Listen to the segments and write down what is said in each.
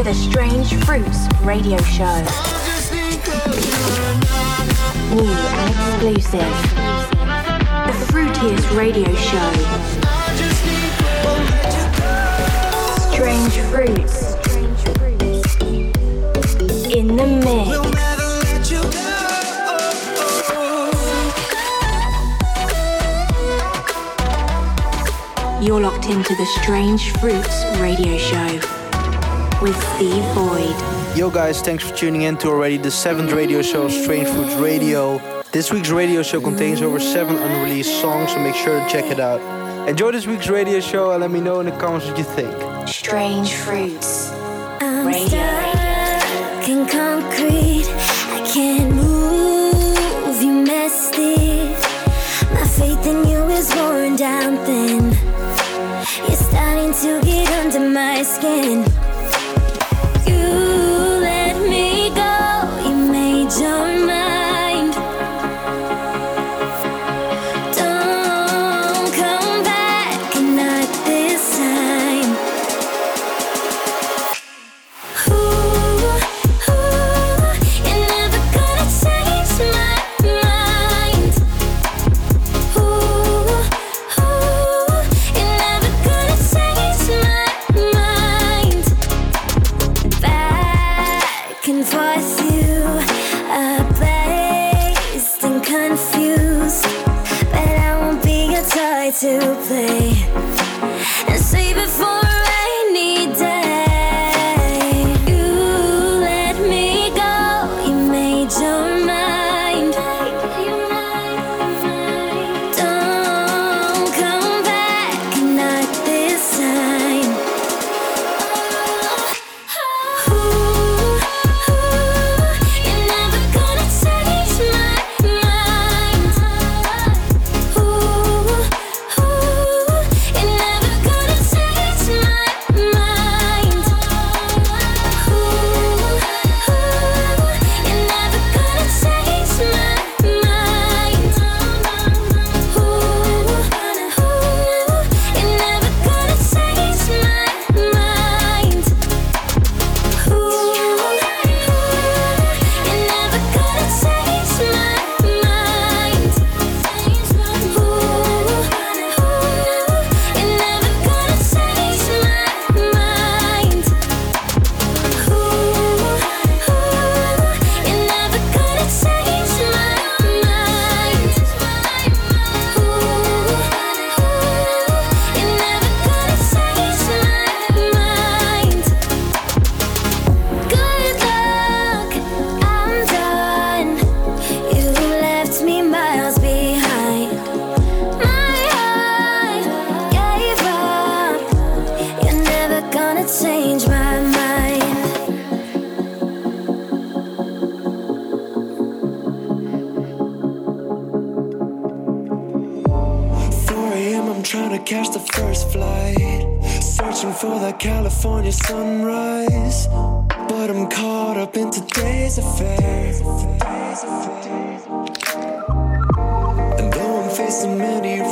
to the Strange Fruits radio show. New and exclusive. The fruitiest radio show. Strange Fruits. In the mix. You're locked into the Strange Fruits radio show with Steve Void. Yo, guys, thanks for tuning in to already the seventh radio show of Strange Fruits Radio. This week's radio show contains over seven unreleased songs, so make sure to check it out. Enjoy this week's radio show and let me know in the comments what you think. Strange Fruits I'm Radio. stuck in concrete. I can't move. You messed it. My faith in you is worn down thin. You're starting to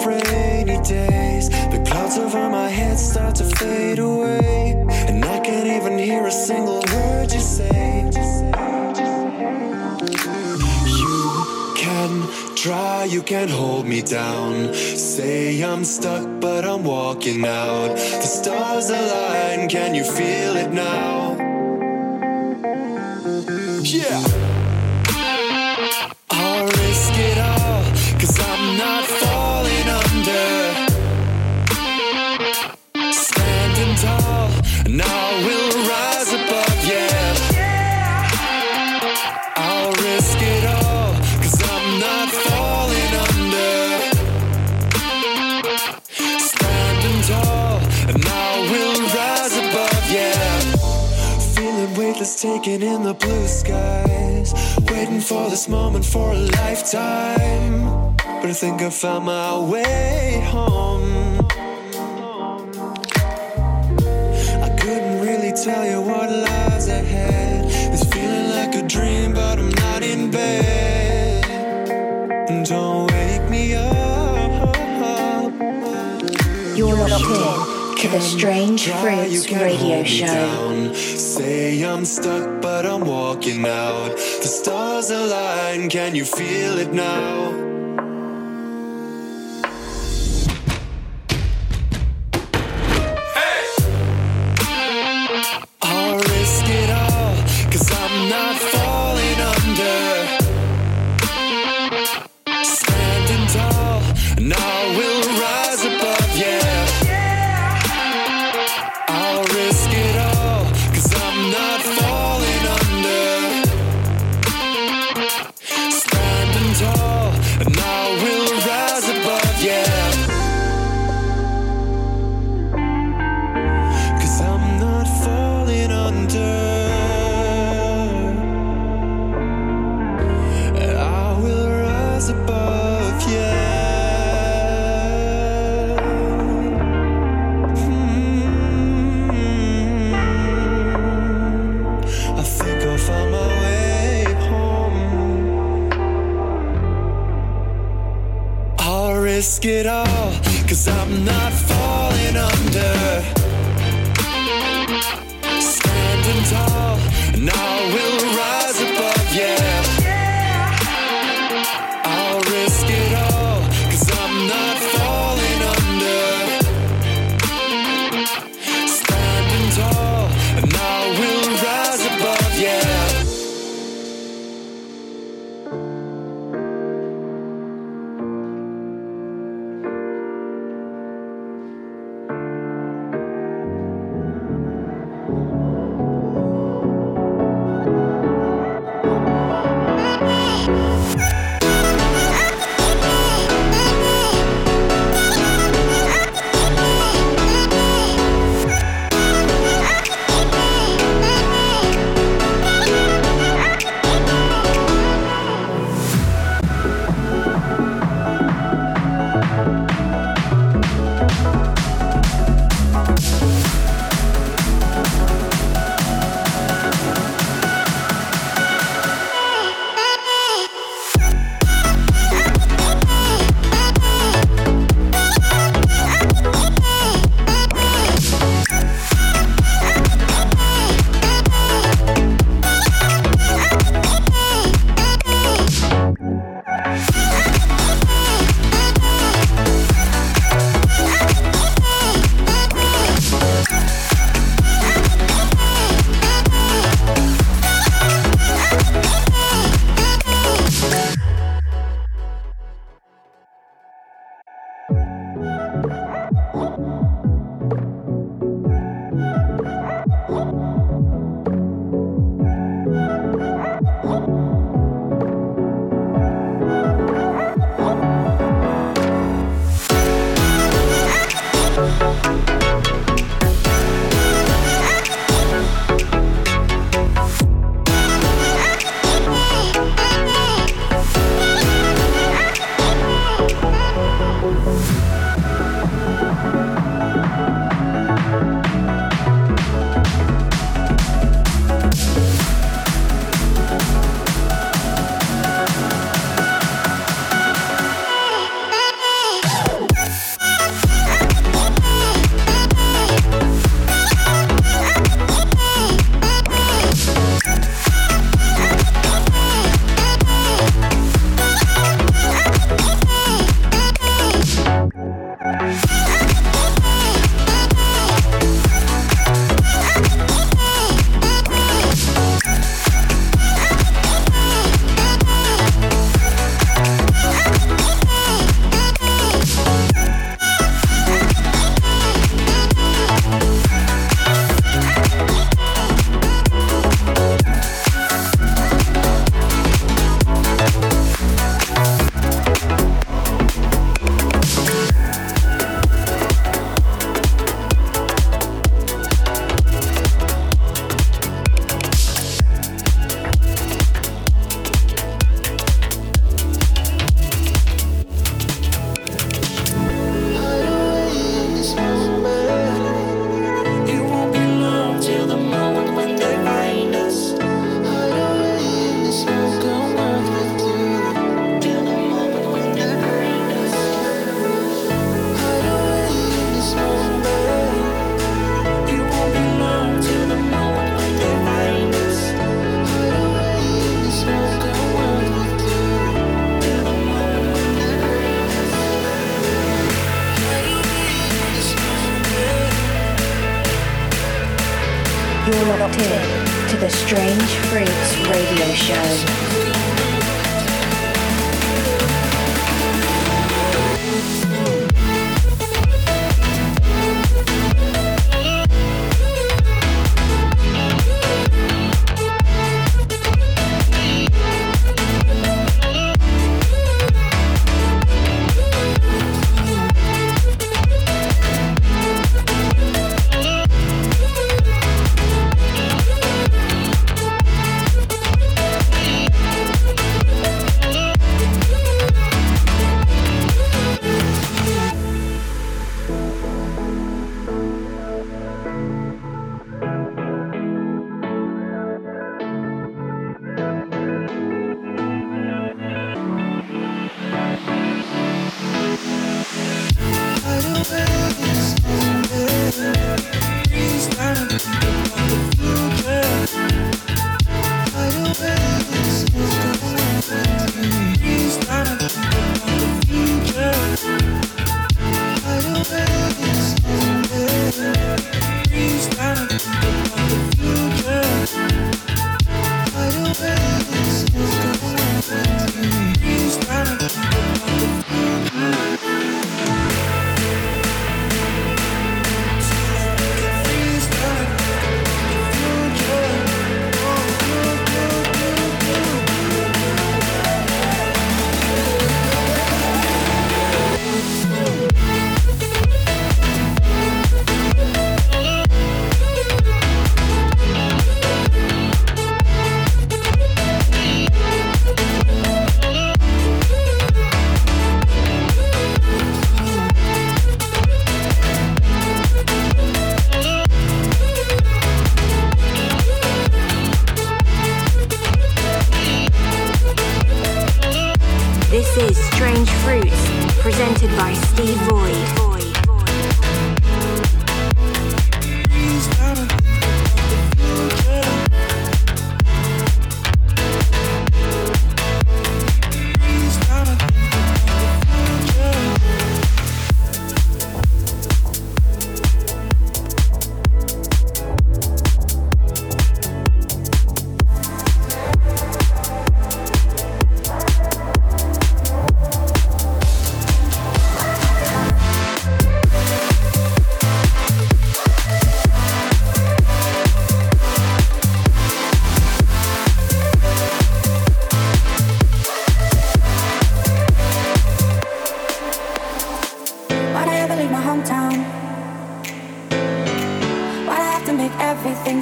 rainy days, the clouds over my head start to fade away. And I can't even hear a single word you say. You can try, you can hold me down. Say I'm stuck, but I'm walking out. The stars align, can you feel it now? Taking in the blue skies. Waiting for this moment for a lifetime. But I think I found my way home. I couldn't really tell you Don't wake me up. You're locked in to the Strange Fruits radio show. Say I'm stuck, but I'm walking out. The stars align, can you feel it now?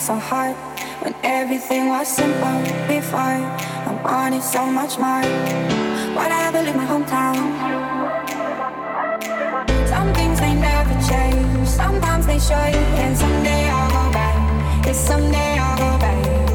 so hard when everything was simple before. I wanted so much more. Why'd I ever leave my hometown? Some things they never change. Sometimes they show you, and someday I'll go back. Yes, someday I'll go back.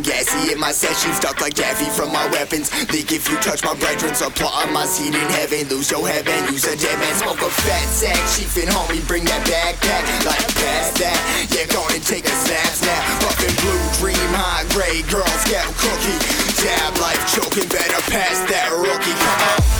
and gassy in my session, Stuck like Daffy from my weapons. Think if you touch my brethren, supply my seat in heaven. Lose your heaven, use a dead man. Smoke a fat sack. Chief and homie, bring that backpack. Like past that. Yeah, go and take a snap snap. Puffin' blue dream, high grade girl scout cookie. Dab life choking, better pass that rookie. Come on.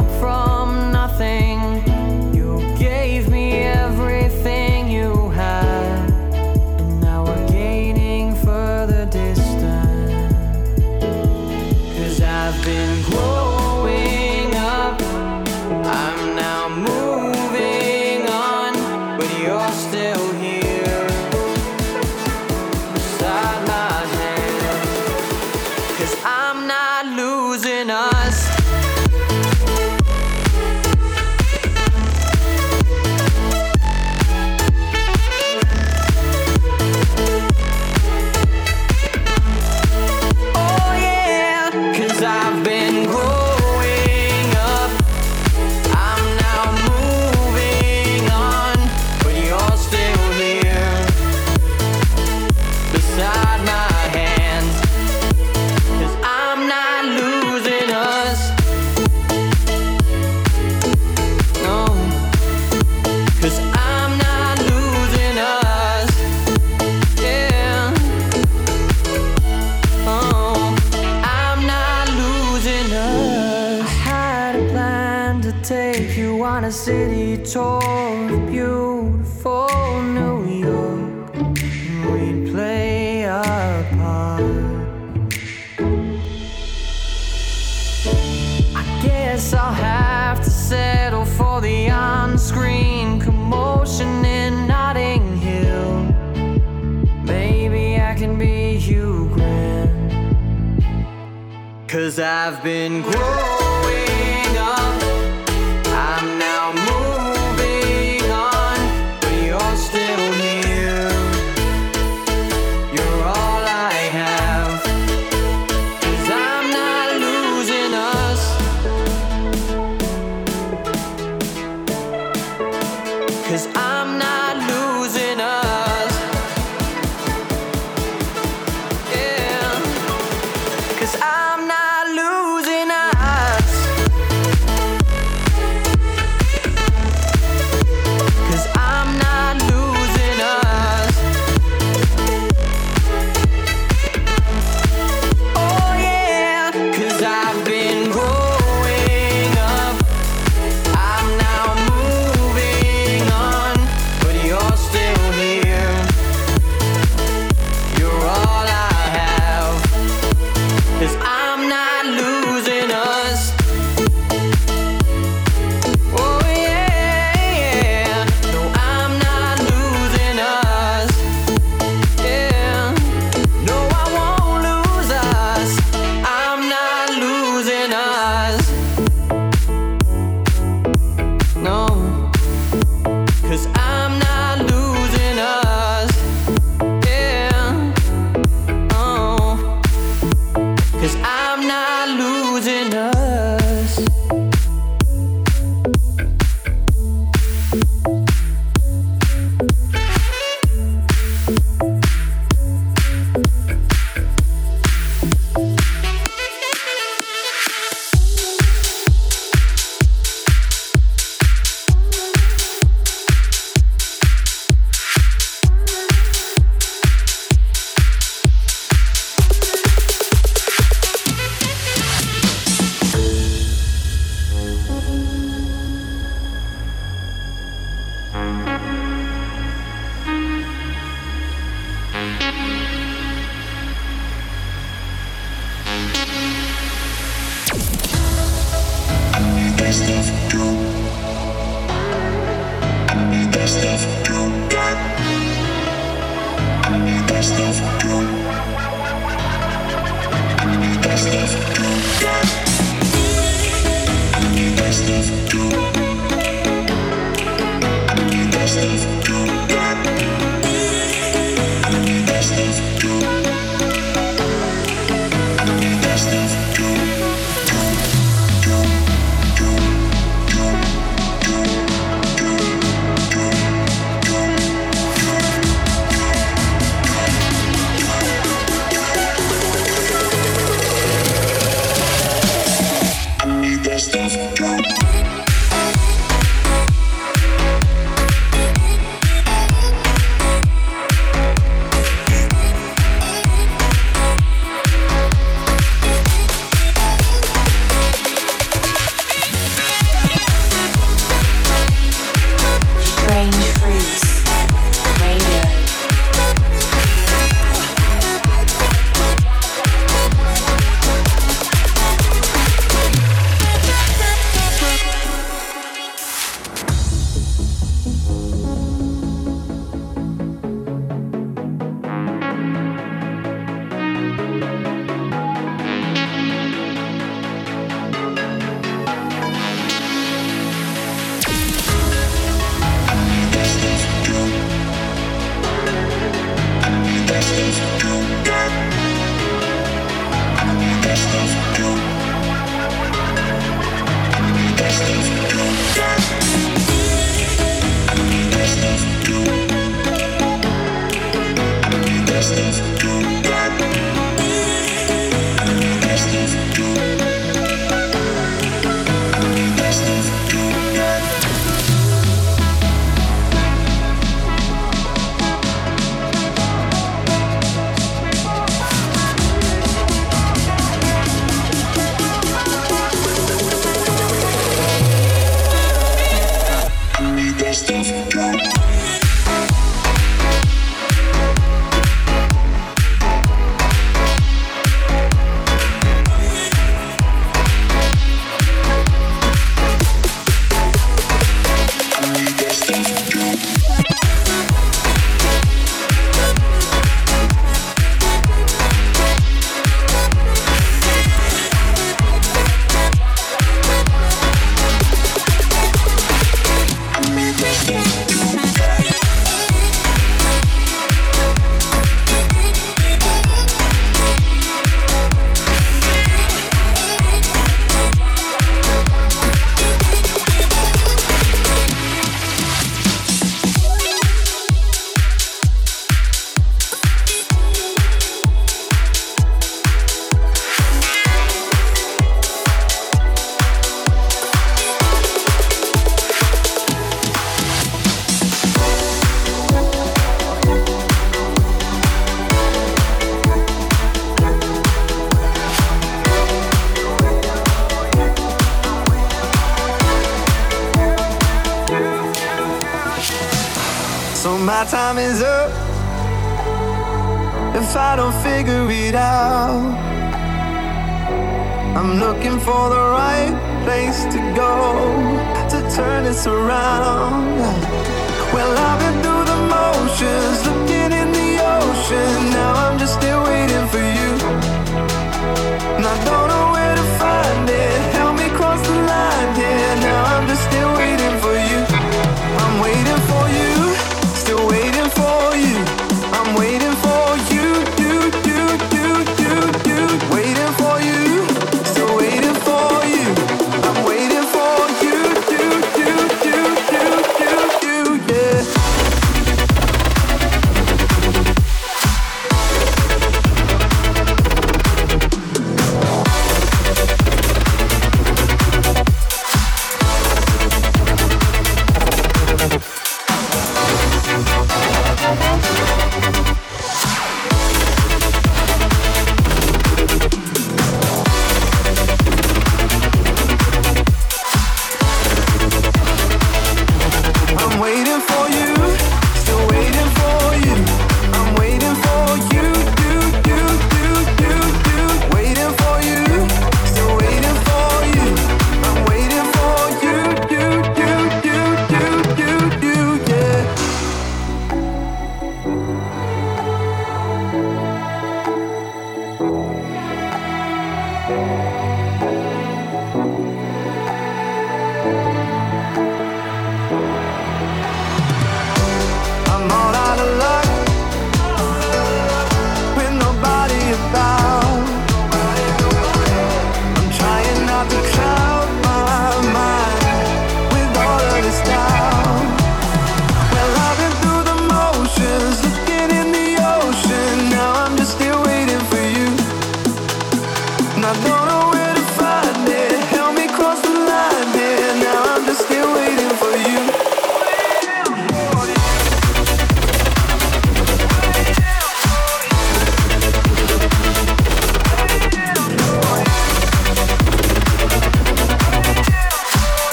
up from I've been. Growing my time is up. If I don't figure it out, I'm looking for the right place to go to turn this around. Well, I've been through the motions, looking in the ocean. Now I'm just still waiting for you. And I don't know where to find it.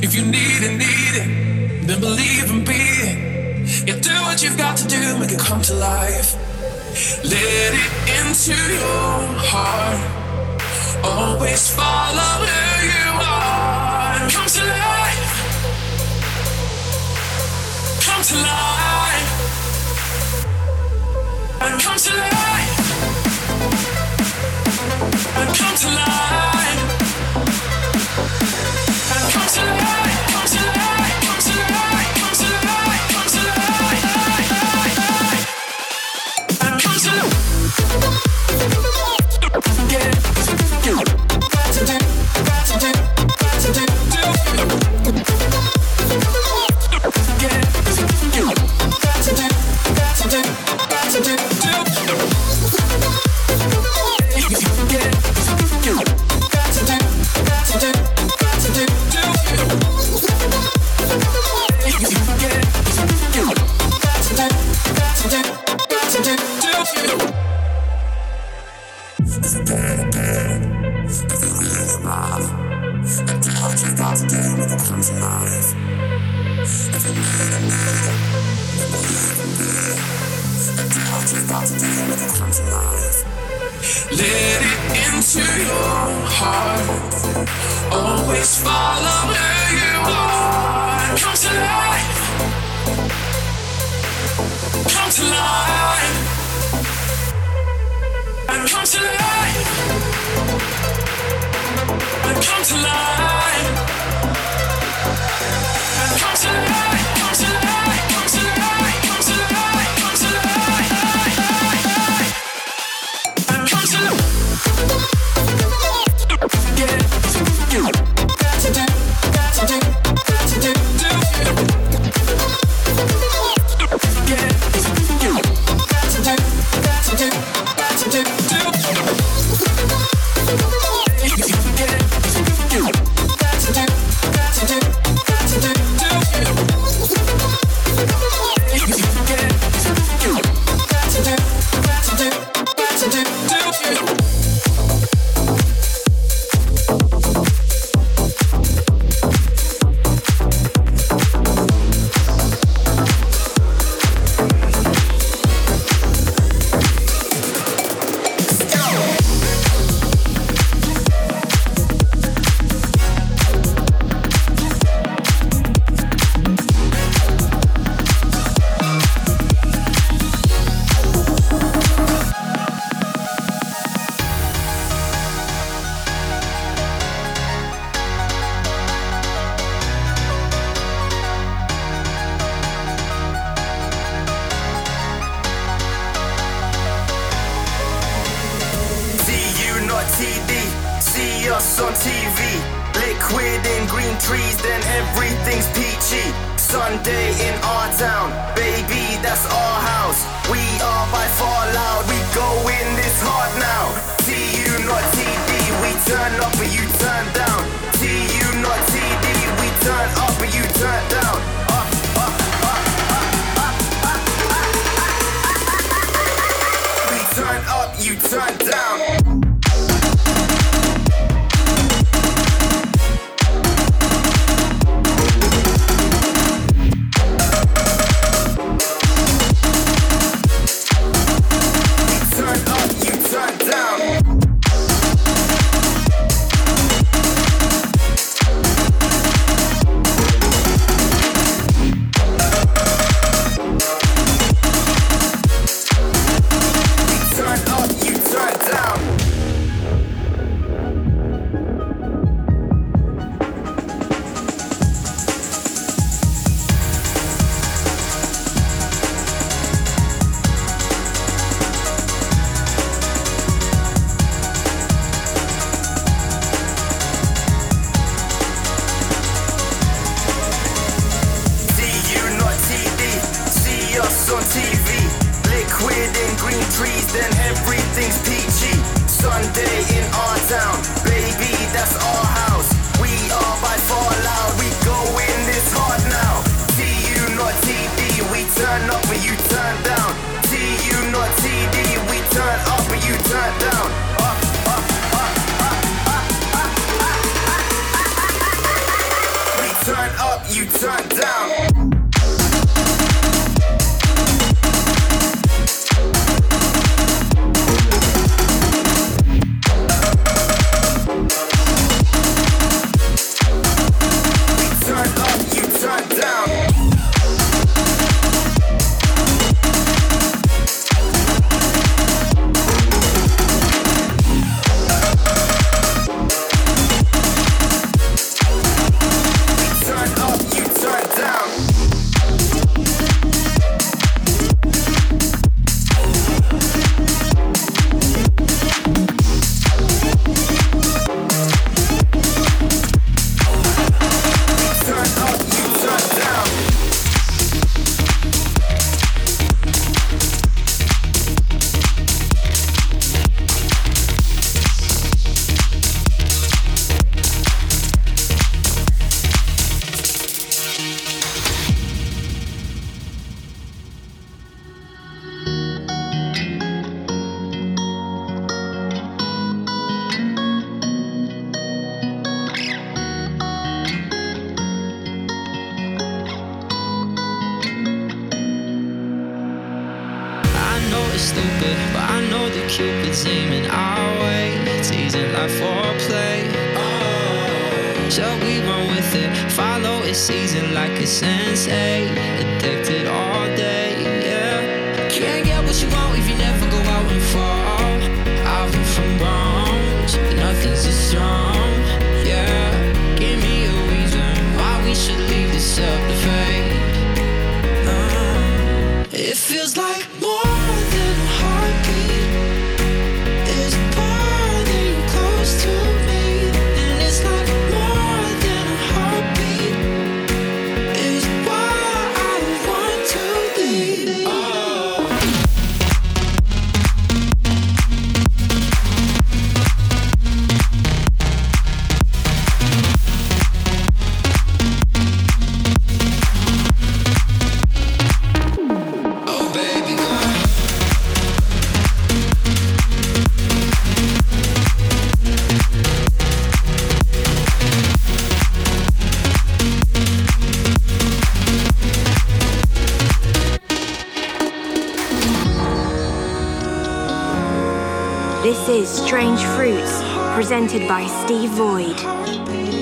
If you need it, need it, then believe and be it. Yeah, do what you've got to do, make it come to life. Let it into your heart. Always follow who you are. Come to life. Come to life. And come to life. And come to life to This is Strange Fruits, presented by Steve Void.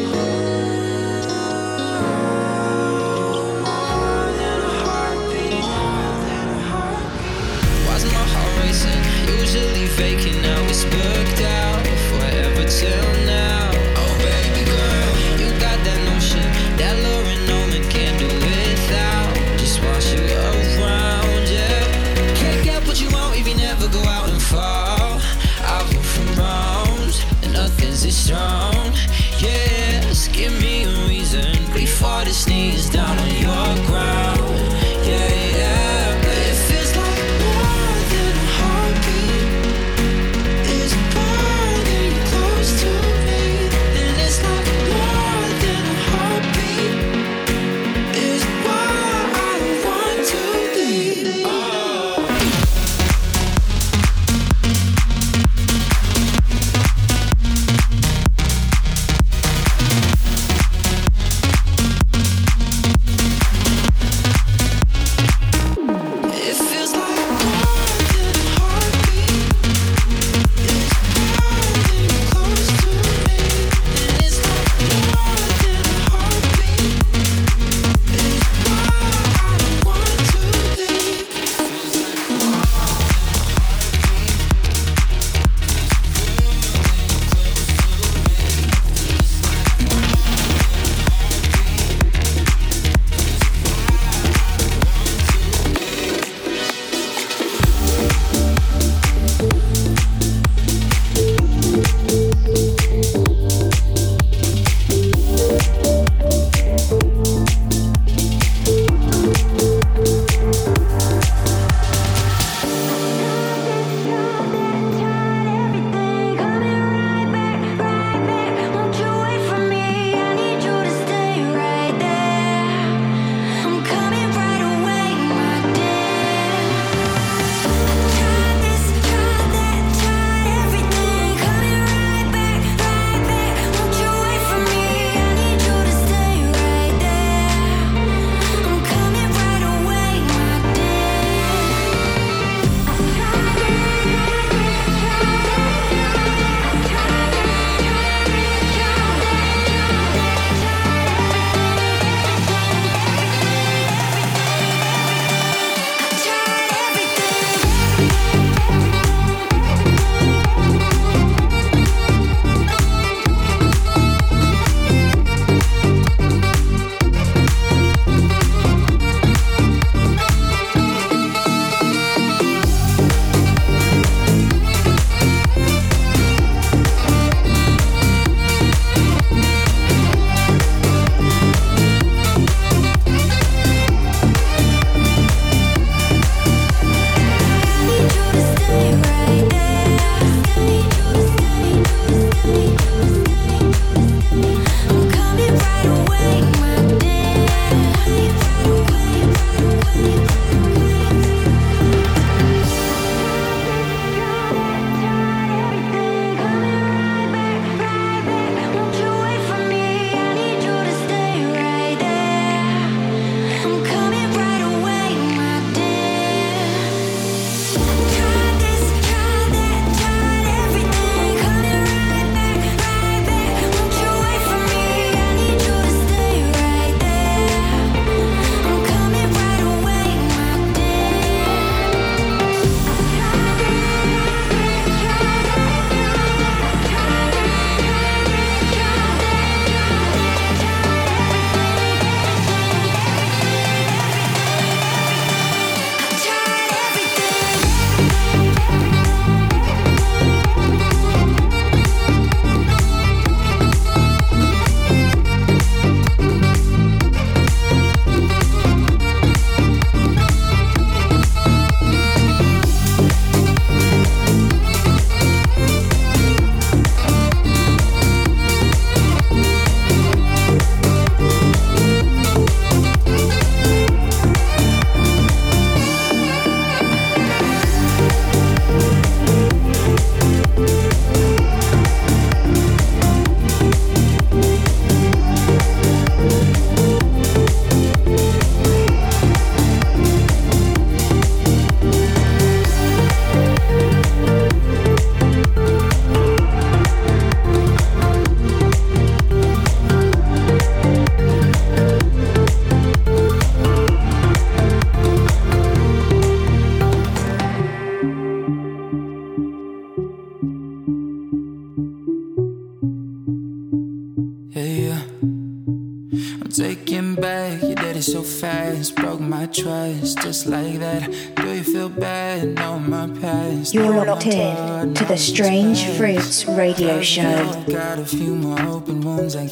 To the Strange Fruits radio show. Got a few more open wounds, I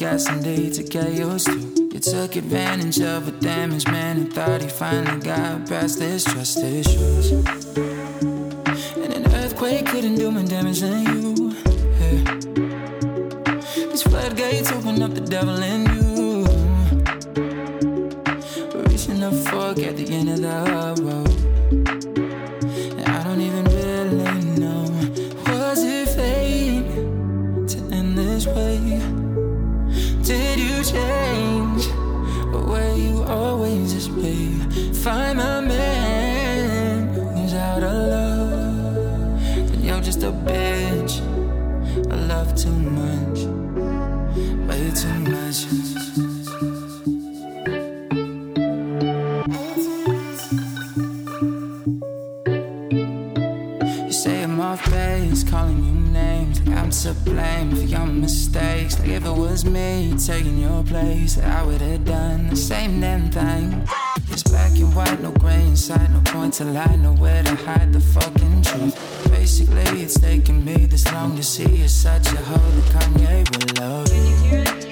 to get used to. You took advantage of a damaged man and thought he finally got past his trust issues. And an earthquake couldn't do more damage than you. Yeah. These floodgates open up the devil in you. Reaching at the end of the road. Change? Or were you always this way? Find my man who's out of love. Then you're just a bitch. Blame for your mistakes. Like if it was me taking your place, I would have done the same damn thing. It's black and white, no gray inside, no point to lie, nowhere to hide the fucking truth. Basically, it's taken me this long to see you're such a hoe that Kanye would love.